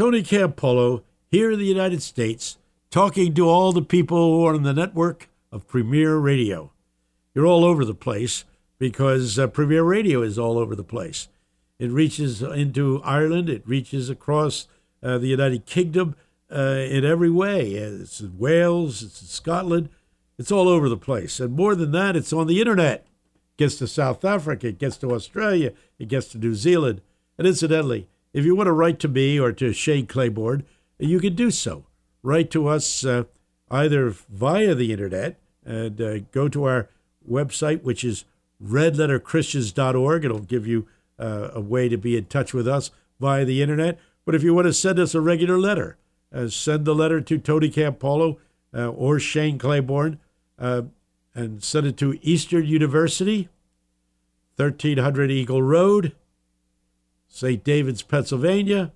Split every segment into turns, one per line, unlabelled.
Tony Campolo here in the United States, talking to all the people who are on the network of Premier Radio. You're all over the place because uh, Premier Radio is all over the place. It reaches into Ireland, it reaches across uh, the United Kingdom uh, in every way. It's in Wales, it's in Scotland, it's all over the place. And more than that, it's on the internet. It gets to South Africa, it gets to Australia, it gets to New Zealand. And incidentally, if you want to write to me or to Shane Claiborne, you can do so. Write to us uh, either via the internet and uh, go to our website, which is redletterchristians.org. It'll give you uh, a way to be in touch with us via the internet. But if you want to send us a regular letter, uh, send the letter to Tony Campolo uh, or Shane Claiborne uh, and send it to Eastern University, 1300 Eagle Road, St. David's, Pennsylvania,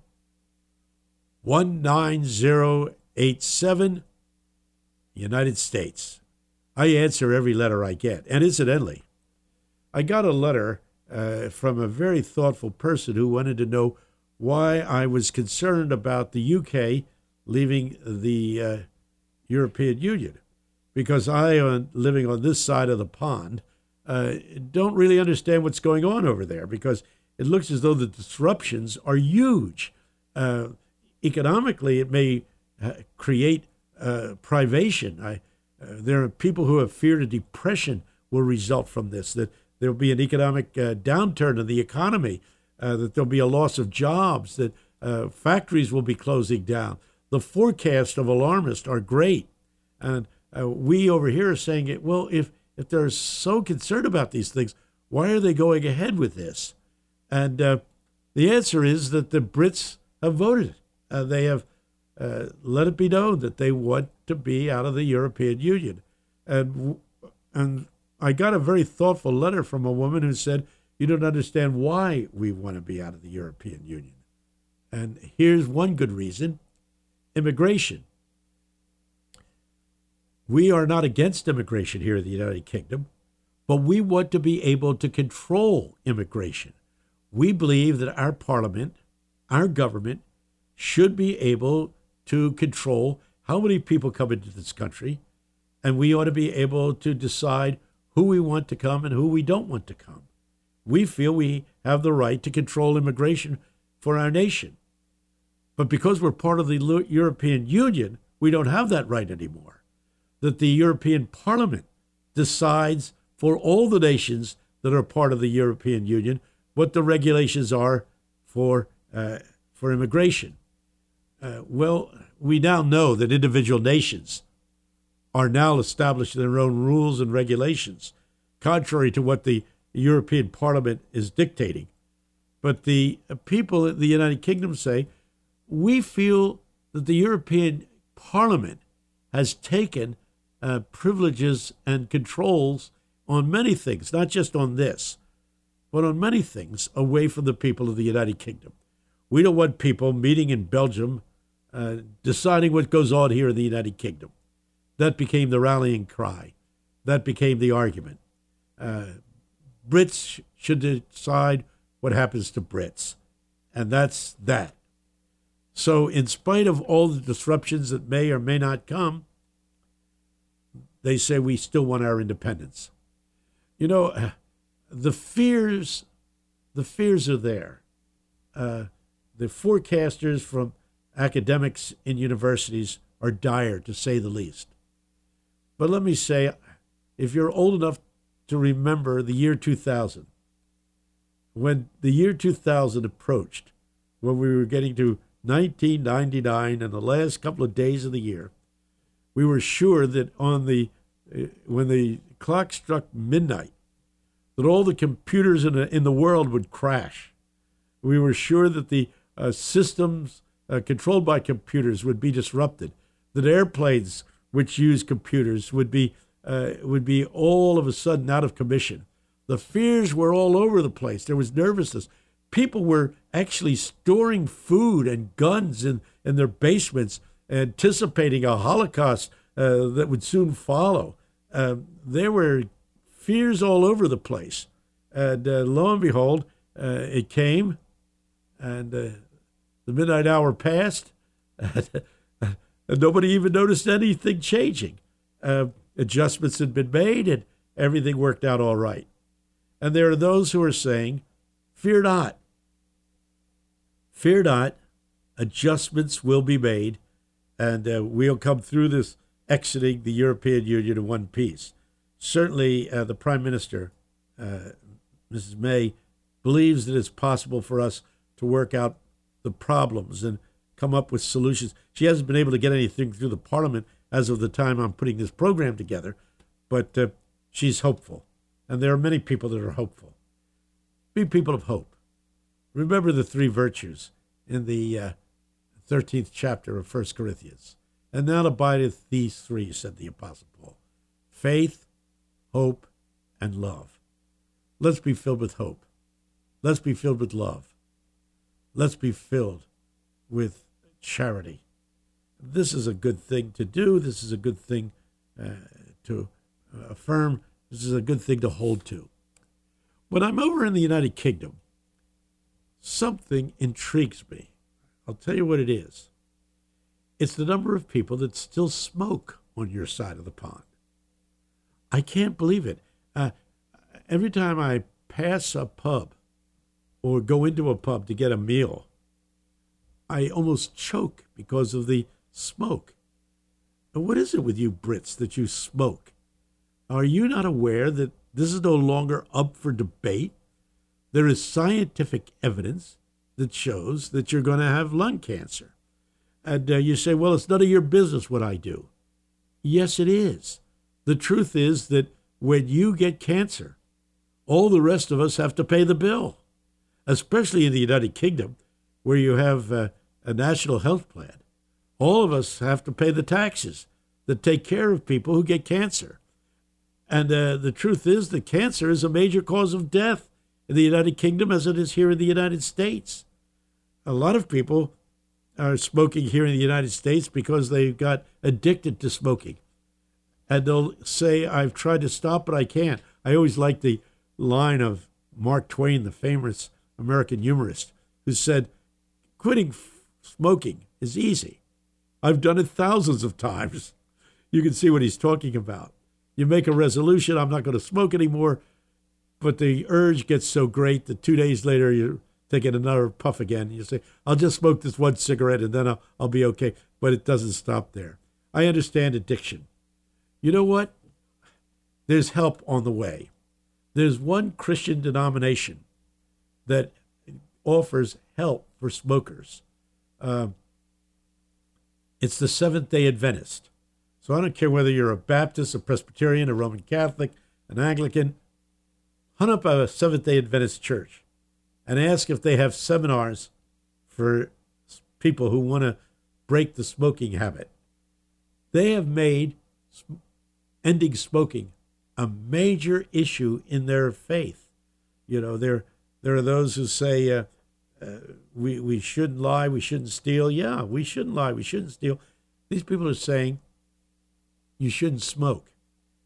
19087, United States. I answer every letter I get. And incidentally, I got a letter uh, from a very thoughtful person who wanted to know why I was concerned about the UK leaving the uh, European Union. Because I, on living on this side of the pond, uh, don't really understand what's going on over there because it looks as though the disruptions are huge. Uh, economically, it may uh, create uh, privation. I, there are people who have feared a depression will result from this, that there will be an economic uh, downturn in the economy, uh, that there'll be a loss of jobs, that uh, factories will be closing down. The forecasts of alarmists are great. And uh, we over here are saying, well, if, if they're so concerned about these things, why are they going ahead with this? And uh, the answer is that the Brits have voted. Uh, they have let it be known that they want to be out of the European Union. And, and I got a very thoughtful letter from a woman who said, You don't understand why we want to be out of the European Union. And here's one good reason immigration. We are not against immigration here in the United Kingdom, but we want to be able to control immigration. We believe that our parliament, our government, should be able to control how many people come into this country, and we ought to be able to decide who we want to come and who we don't want to come. We feel we have the right to control immigration for our nation. But because we're part of the European Union, we don't have that right anymore. That the European Parliament decides for all the nations that are part of the European Union what the regulations are for, uh, for immigration. Uh, well, we now know that individual nations are now establishing their own rules and regulations, contrary to what the European Parliament is dictating. But the people in the United Kingdom say, we feel that the European Parliament has taken uh, privileges and controls on many things, not just on this, but on many things away from the people of the United Kingdom. We don't want people meeting in Belgium uh, deciding what goes on here in the United Kingdom. That became the rallying cry. That became the argument. Uh, Brits should decide what happens to Brits. And that's that. So, in spite of all the disruptions that may or may not come, they say we still want our independence. You know, the fears, the fears are there. Uh, the forecasters from academics in universities are dire, to say the least. But let me say, if you're old enough to remember the year 2000, when the year 2000 approached, when we were getting to 1999 and the last couple of days of the year, we were sure that on the uh, when the clock struck midnight, that all the computers in the, in the world would crash. We were sure that the uh, systems uh, controlled by computers would be disrupted, that airplanes which use computers would be uh, would be all of a sudden out of commission. The fears were all over the place. There was nervousness. People were actually storing food and guns in, in their basements, anticipating a Holocaust uh, that would soon follow. Uh, there were fears all over the place. And uh, lo and behold, uh, it came, and uh, The midnight hour passed, and, nobody even noticed anything changing. Uh, adjustments had been made, and everything worked out all right. And there are those who are saying, Fear not. Fear not. Adjustments will be made, and uh, we'll come through this exiting the European Union in one piece. Certainly, uh, the Prime Minister, uh, Mrs. May, believes that it's possible for us to work out the problems and come up with solutions. She hasn't been able to get anything through the Parliament as of the time I'm putting this program together, but uh, she's hopeful. And there are many people that are hopeful. Be people of hope. Remember the three virtues in the uh, 13th chapter of 1 Corinthians. And now abideth these three, said the Apostle Paul faith, hope, and love. Let's be filled with hope. Let's be filled with love. Let's be filled with charity. This is a good thing to do. This is a good thing uh, to affirm. This is a good thing to hold to. When I'm over in the United Kingdom, something intrigues me. I'll tell you what it is. It's the number of people that still smoke on your side of the pond. I can't believe it. Uh, every time I pass a pub or go into a pub to get a meal, I almost choke because of the smoke. And what is it with you Brits that you smoke? Are you not aware that this is no longer up for debate? There is scientific evidence that shows that you're going to have lung cancer. And uh, you say, well, it's none of your business what I do. Yes, it is. The truth is that when you get cancer, all the rest of us have to pay the bill especially in the United Kingdom, where you have uh, a national health plan. All of us have to pay the taxes that take care of people who get cancer. And uh, the truth is that cancer is a major cause of death in the United Kingdom as it is here in the United States. A lot of people are smoking here in the United States because they got addicted to smoking. And they'll say, I've tried to stop, but I can't. I always like the line of Mark Twain, the famous American humorist, who said, Quitting f- smoking is easy. I've done it thousands of times. You can see what he's talking about. You make a resolution, I'm not going to smoke anymore, but the urge gets so great that two days later you're taking another puff again. You say, I'll just smoke this one cigarette and then I'll, I'll be okay. But it doesn't stop there. I understand addiction. You know what? There's help on the way. There's one Christian denomination that offers help for smokers. Uh, it's the Seventh day Adventist. So I don't care whether you're a Baptist, a Presbyterian, a Roman Catholic, an Anglican, hunt up a Seventh day Adventist church and ask if they have seminars for people who want to break the smoking habit. They have made ending smoking a major issue in their faith. You know, they're there are those who say uh, uh, we we shouldn't lie, we shouldn't steal. Yeah, we shouldn't lie, we shouldn't steal. These people are saying you shouldn't smoke.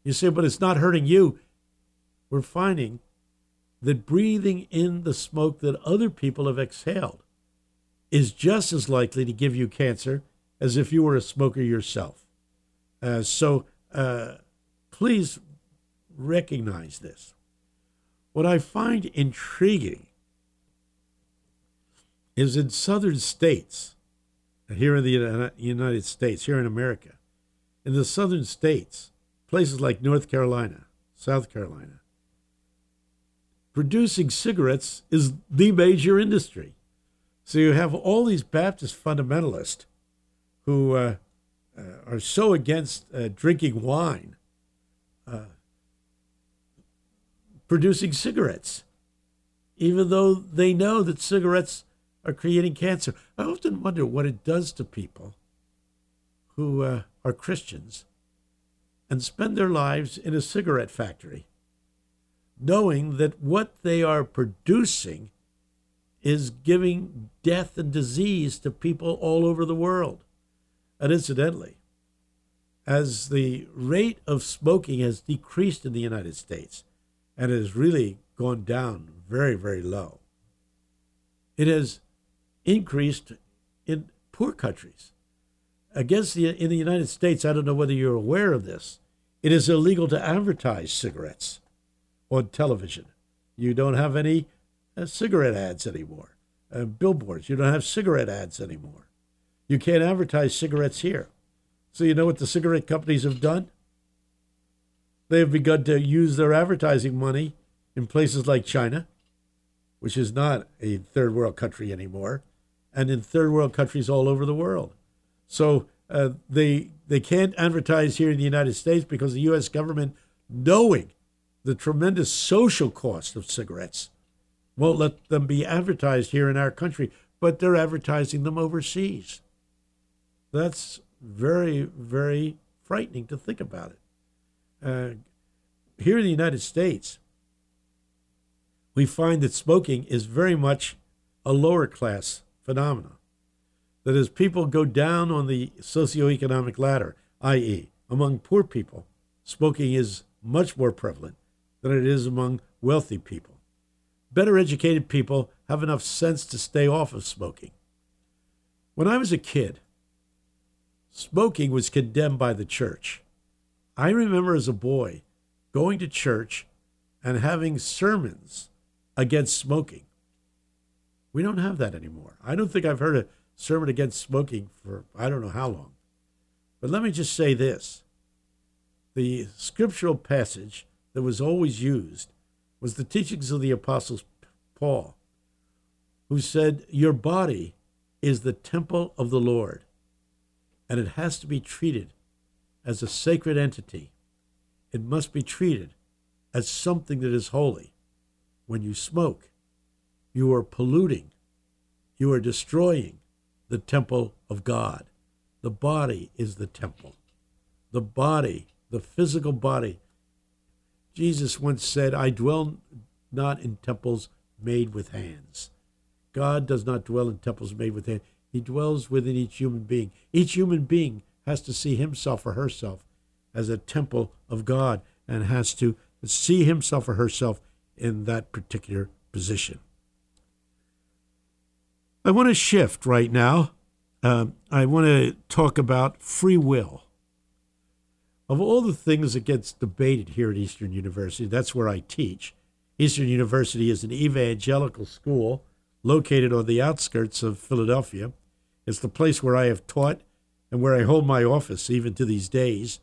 You say, but it's not hurting you. We're finding that breathing in the smoke that other people have exhaled is just as likely to give you cancer as if you were a smoker yourself. Uh, so uh, please recognize this. What I find intriguing is in southern states, here in the United States, here in America, in the southern states, places like North Carolina, South Carolina, producing cigarettes is the major industry. So you have all these Baptist fundamentalists who uh, uh, are so against uh, drinking wine uh, producing cigarettes, even though they know that cigarettes are creating cancer. I often wonder what it does to people who uh, are Christians and spend their lives in a cigarette factory, knowing that what they are producing is giving death and disease to people all over the world. And incidentally, as the rate of smoking has decreased in the United States, and has really gone down very, very low. It has increased in poor countries. Against the in the United States, I don't know whether you're aware of this. It is illegal to advertise cigarettes on television. You don't have any uh, cigarette ads anymore. Uh, billboards. You don't have cigarette ads anymore. You can't advertise cigarettes here. So you know what the cigarette companies have done? They have begun to use their advertising money in places like China, which is not a third world country anymore, and in third world countries all over the world. So uh, they they can't advertise here in the United States because the U.S. government, knowing the tremendous social cost of cigarettes, won't let them be advertised here in our country, but they're advertising them overseas. That's very, very frightening to think about it. Uh, here in the United States, we find that smoking is very much a lower class phenomenon. That as people go down on the socioeconomic ladder, i.e., among poor people, smoking is much more prevalent than it is among wealthy people. Better educated people have enough sense to stay off of smoking. When I was a kid, smoking was condemned by the church. I remember as a boy going to church and having sermons against smoking. We don't have that anymore. I don't think I've heard a sermon against smoking for I don't know how long. But let me just say this the scriptural passage that was always used was the teachings of the Apostle Paul, who said, Your body is the temple of the Lord, and it has to be treated as a sacred entity. It must be treated as something that is holy. When you smoke, you are polluting, you are destroying the temple of God. The body is the temple. The body, the physical body. Jesus once said, I dwell not in temples made with hands. God does not dwell in temples made with hands. He dwells within each human being. Each human being has to see himself or herself as a temple of God and has to see himself or herself in that particular position. I want to shift right now. Uh, I want to talk about free will. Of all the things that gets debated here at Eastern University, that's where I teach. Eastern University is an evangelical school located on the outskirts of Philadelphia. It's the place where I have taught and where I hold my office even to these days.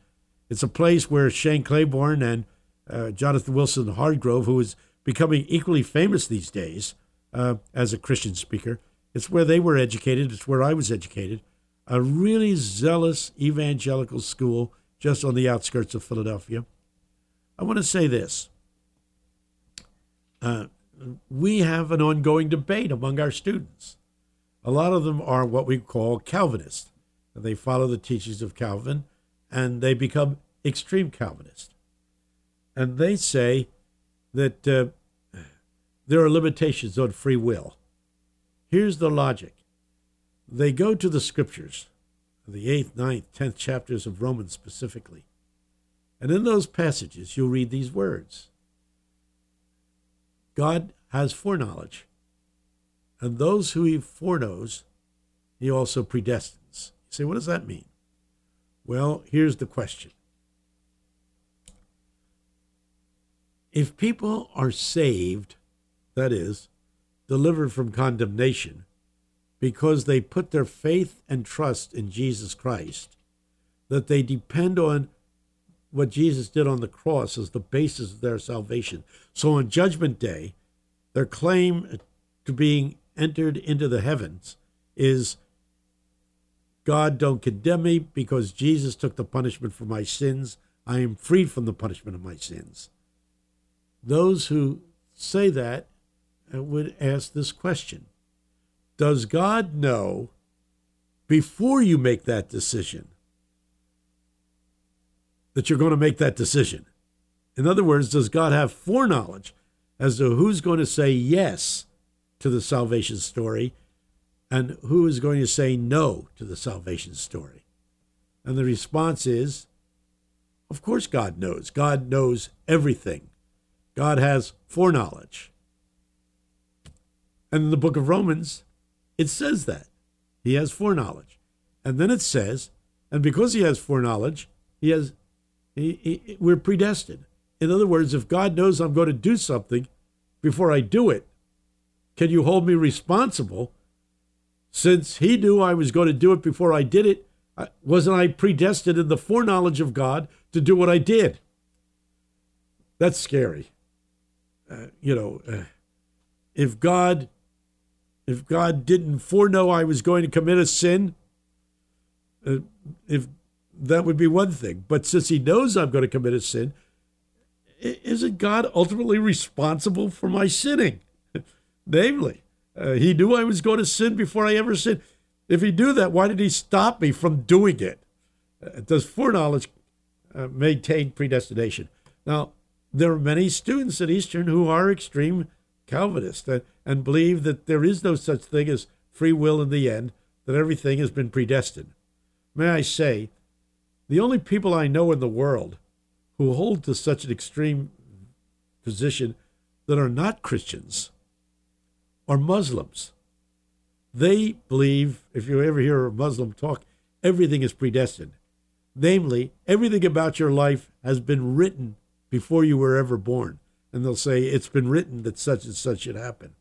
It's a place where Shane Claiborne and uh, Jonathan Wilson Hartgrove, who is becoming equally famous these days uh, as a Christian speaker, it's where they were educated. It's where I was educated. A really zealous evangelical school just on the outskirts of Philadelphia. I want to say this uh, we have an ongoing debate among our students. A lot of them are what we call Calvinists. They follow the teachings of Calvin and they become extreme Calvinists. And they say that uh, there are limitations on free will. Here's the logic they go to the scriptures, the eighth, ninth, tenth chapters of Romans specifically. And in those passages, you'll read these words God has foreknowledge, and those who he foreknows, he also predestines. You say, what does that mean? Well, here's the question. If people are saved, that is, delivered from condemnation, because they put their faith and trust in Jesus Christ, that they depend on what Jesus did on the cross as the basis of their salvation. So on Judgment Day, their claim to being entered into the heavens is God, don't condemn me because Jesus took the punishment for my sins. I am freed from the punishment of my sins. Those who say that uh, would ask this question Does God know before you make that decision that you're going to make that decision. In other words, does God have foreknowledge as to who's going to say yes to the salvation story and who is going to say no to the salvation story? And the response is, of course, God knows. God knows everything. God has foreknowledge. And in the book of Romans, it says that. He has foreknowledge. And then it says, and because he has foreknowledge, he has he, he, we're predestined. In other words, if God knows I'm going to do something before I do it, can you hold me responsible? Since he knew I was going to do it before I did it, wasn't I predestined in the foreknowledge of God to do what I did? That's scary. Uh, you know, uh, if God, if God didn't foreknow I was going to commit a sin, uh, if that would be one thing. But since He knows I'm going to commit a sin, isn't God ultimately responsible for my sinning? Namely, uh, He knew I was going to sin before I ever sinned. If He knew that, why did He stop me from doing it? Uh, does foreknowledge uh, maintain predestination? Now, there are many students at Eastern who are extreme Calvinists and, and believe that there is no such thing as free will in the end, that everything has been predestined. May I say, the only people I know in the world who hold to such an extreme position that are not Christians are Muslims. They believe, if you ever hear a Muslim talk, everything is predestined. Namely, everything about your life has been written before you were ever born. And they'll say, it's been written that such and such should happen.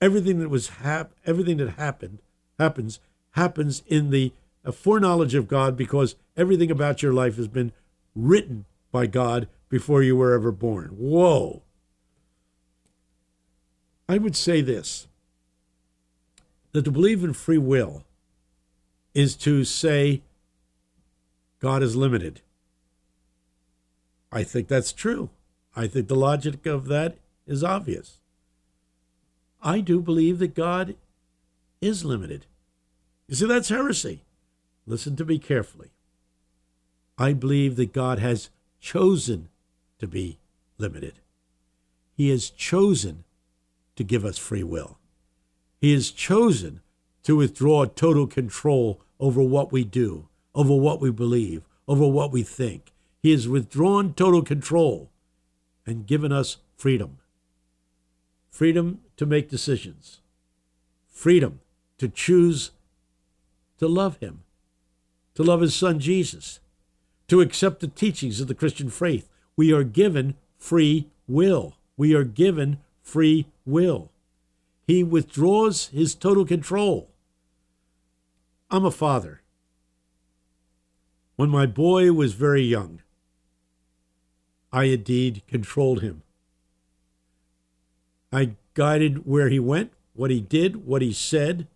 Everything that was hap- everything that happened happens happens in the foreknowledge of God because everything about your life has been written by God before you were ever born. Whoa. I would say this that to believe in free will is to say God is limited. I think that's true. I think the logic of that is obvious. I do believe that God is limited. You see, that's heresy. Listen to me carefully. I believe that God has chosen to be limited. He has chosen to give us free will. He has chosen to withdraw total control over what we do, over what we believe, over what we think. He has withdrawn total control and given us freedom freedom to make decisions, freedom to choose to love Him, to love His Son Jesus, to accept the teachings of the Christian faith. We are given free will. We are given free will. He withdraws his total control. I'm a father. When my boy was very young, I indeed controlled him. I guided where he went, what he did, what he said.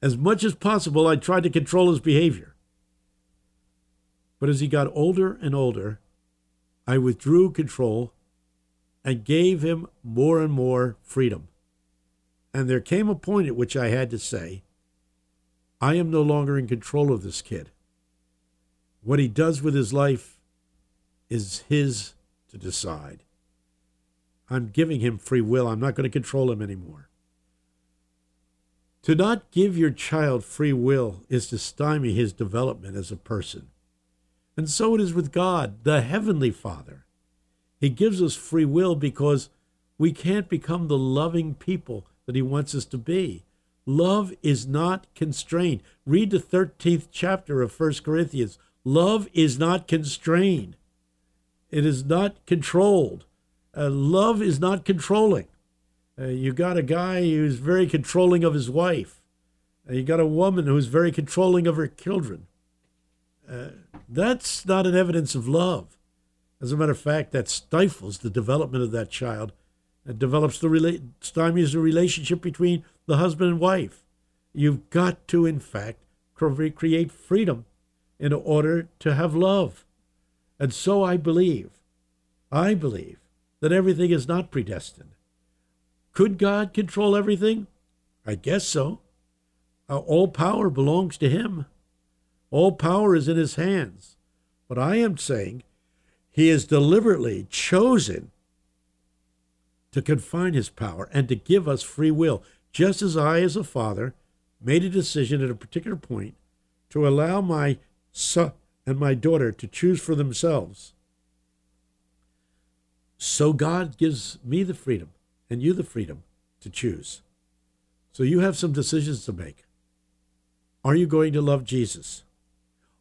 As much as possible, I tried to control his behavior. But as he got older and older, I withdrew control and gave him more and more freedom. And there came a point at which I had to say, I am no longer in control of this kid. What he does with his life is his to decide. I'm giving him free will. I'm not going to control him anymore. To not give your child free will is to stymie his development as a person. And so it is with God, the Heavenly Father. He gives us free will because we can't become the loving people that He wants us to be. Love is not constrained. Read the 13th chapter of 1 Corinthians. Love is not constrained, it is not controlled. Uh, love is not controlling. Uh, you got a guy who's very controlling of his wife. Uh, you got a woman who's very controlling of her children. Uh, that's not an evidence of love. As a matter of fact, that stifles the development of that child. It develops the rela- stymies the relationship between the husband and wife. You've got to, in fact, create freedom in order to have love. And so I believe, I believe that everything is not predestined. Could God control everything? I guess so. Uh, all power belongs to Him. All power is in his hands. But I am saying he has deliberately chosen to confine his power and to give us free will, just as I, as a father, made a decision at a particular point to allow my son and my daughter to choose for themselves. So God gives me the freedom and you the freedom to choose. So you have some decisions to make. Are you going to love Jesus?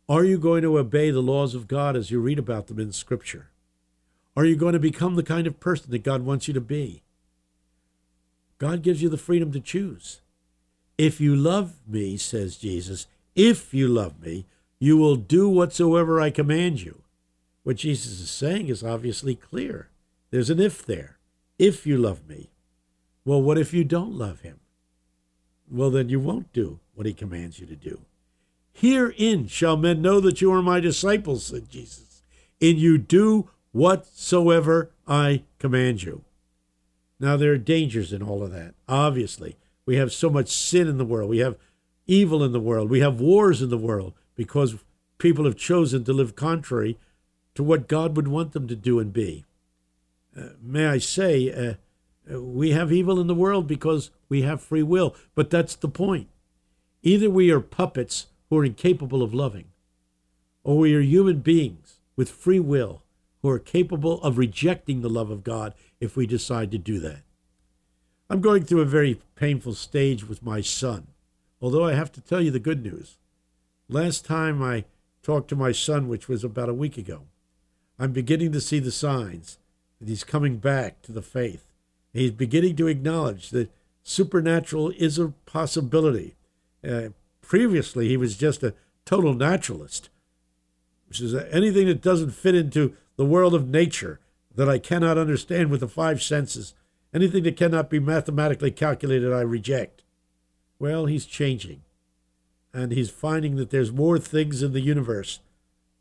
Are you going to obey the laws of God as you read about them in Scripture? Are you going to become the kind of person that God wants you to be? God gives you the freedom to choose. If you love me, says Jesus, if you love me, you will do whatsoever I command you. What Jesus is saying is obviously clear. There's an if there. If you love me. Well, what if you don't love him? Well, then you won't do what he commands you to do. Herein shall men know that you are my disciples, said Jesus, and you do whatsoever I command you. Now, there are dangers in all of that, obviously. We have so much sin in the world. We have evil in the world. We have wars in the world because people have chosen to live contrary to what God would want them to do and be. Uh, may I say, uh, we have evil in the world because we have free will, but that's the point. Either we are puppets who are incapable of loving, or we are human beings with free will who are capable of rejecting the love of God if we decide to do that. I'm going through a very painful stage with my son, although I have to tell you the good news. Last time I talked to my son, which was about a week ago, I'm beginning to see the signs that he's coming back to the faith. He's beginning to acknowledge that supernatural is a possibility. Uh, previously, he was just a total naturalist, which is anything that doesn't fit into the world of nature that I cannot understand with the five senses. Anything that cannot be mathematically calculated, I reject. Well, he's changing. And he's finding that there's more things in the universe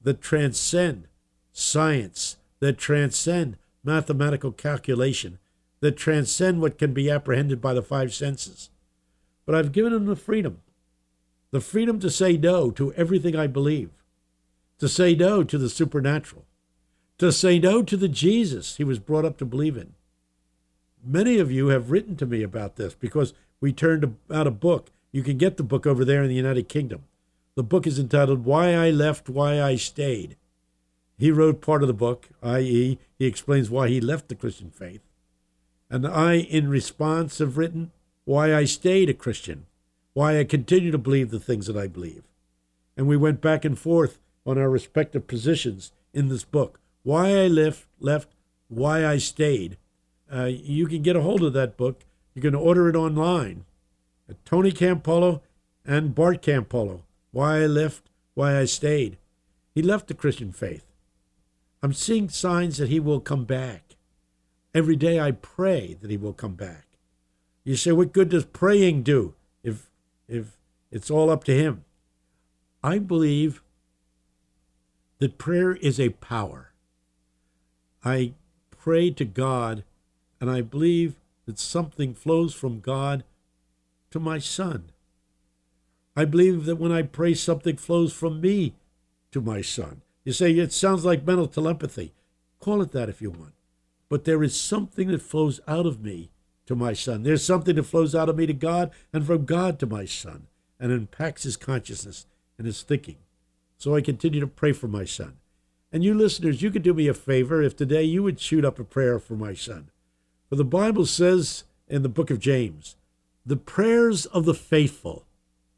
that transcend science, that transcend mathematical calculation, that transcend what can be apprehended by the five senses. But I've given him the freedom the freedom to say no to everything I believe, to say no to the supernatural, to say no to the Jesus he was brought up to believe in. Many of you have written to me about this because we turned out a book. You can get the book over there in the United Kingdom. The book is entitled Why I Left, Why I Stayed. He wrote part of the book, i.e., he explains why he left the Christian faith. And I, in response, have written why I stayed a Christian, why I continue to believe the things that I believe. And we went back and forth on our respective positions in this book. Why I left, left, why I stayed. Uh, you can get a hold of that book. You can order it online. at Tony Campolo and Bart Campolo. Why I left, why I stayed. He left the Christian faith. I'm seeing signs that he will come back. Every day I pray that he will come back. You say, what good does praying do if it's all up to him? I believe that prayer is a power. I pray to God, and I believe that something flows from God to my son. I believe that when I pray, something flows from me to my son. You say it sounds like mental telepathy. Call it that if you want. But there is something that flows out of me to my son. There's something that flows out of me to God and from God to my son and impacts his consciousness and his thinking. So I continue to pray for my son. And you listeners, you could do me a favor if today you would shoot up a prayer for my son. For the Bible says in the book of James, the prayers of the faithful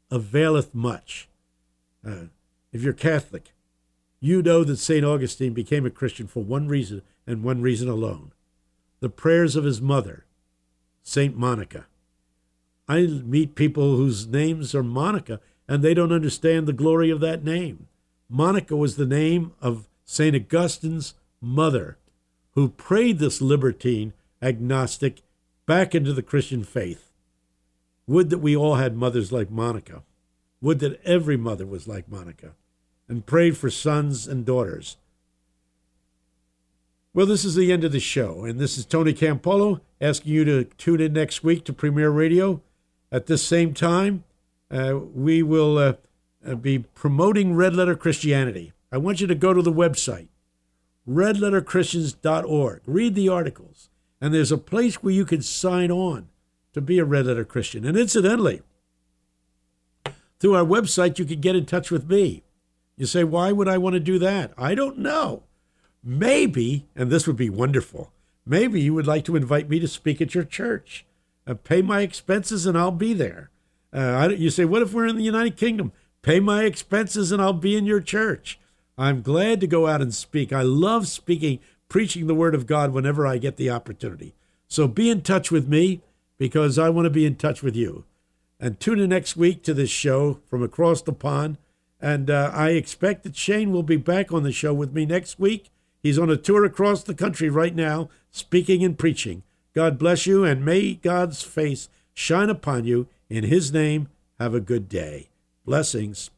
availeth much. Uh, if you're Catholic, you know that St. Augustine became a Christian for one reason and one reason alone the prayers of his mother, St. Monica. I meet people whose names are Monica and they don't understand the glory of that name. Monica was the name of St. Augustine's mother, who prayed this libertine agnostic back into the Christian faith. Would that we all had mothers like Monica. Would that every mother was like Monica and prayed for sons and daughters. Well, this is the end of the show, and this is Tony Campolo asking you to tune in next week to Premier Radio. At this same time, uh, we will uh, uh, be promoting Red Letter Christianity. I want you to go to the website, redletterchristians.org. Read the articles, and there's a place where you can sign on to be a Red Letter Christian. And incidentally, through our website, you can get in touch with me. You say, why would I want to do that? I don't know. Maybe, and this would be wonderful, maybe you would like to invite me to speak at your church. Uh, pay my expenses and I'll be there. Uh, you say, what if we're in the United Kingdom? Pay my expenses and I'll be in your church. I'm glad to go out and speak. I love speaking, preaching the word of God whenever I get the opportunity. So be in touch with me because I want to be in touch with you. And tune in next week to this show from across the pond. And uh, I expect that Shane will be back on the show with me next week. He's on a tour across the country right now, speaking and preaching. God bless you, and may God's face shine upon you. In his name, have a good day. Blessings.